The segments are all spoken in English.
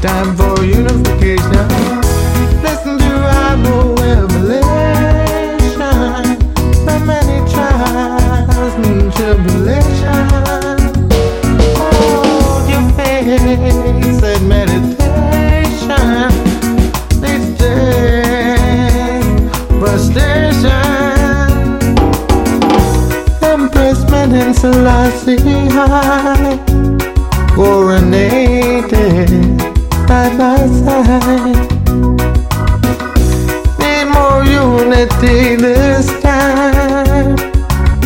Time for unification. Listen to our revelation. By many trials and tribulations. Hold your face and meditate.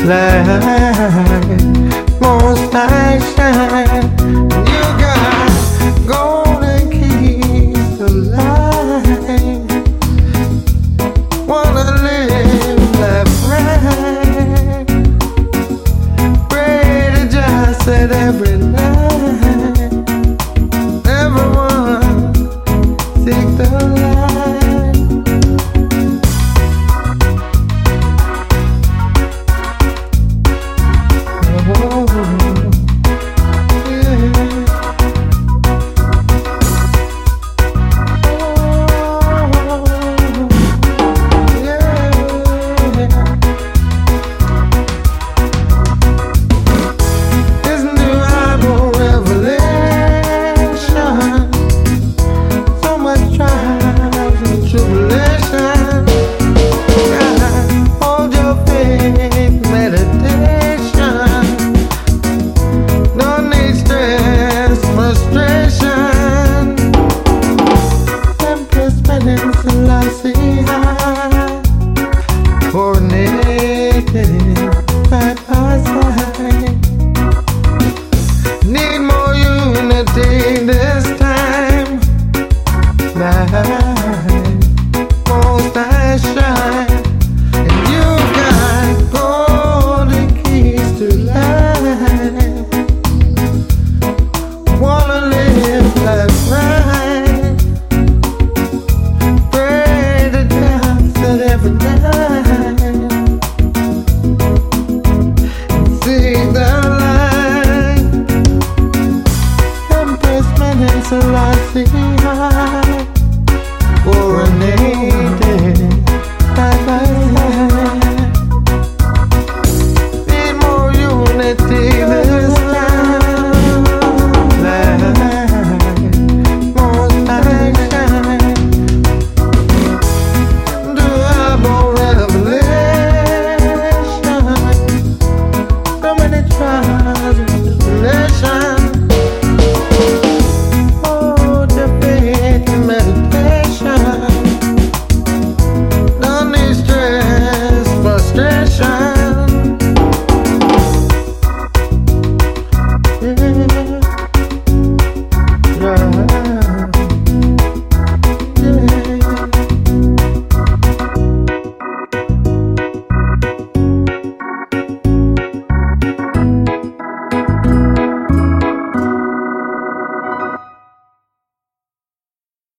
light, most nights. shine. yeah.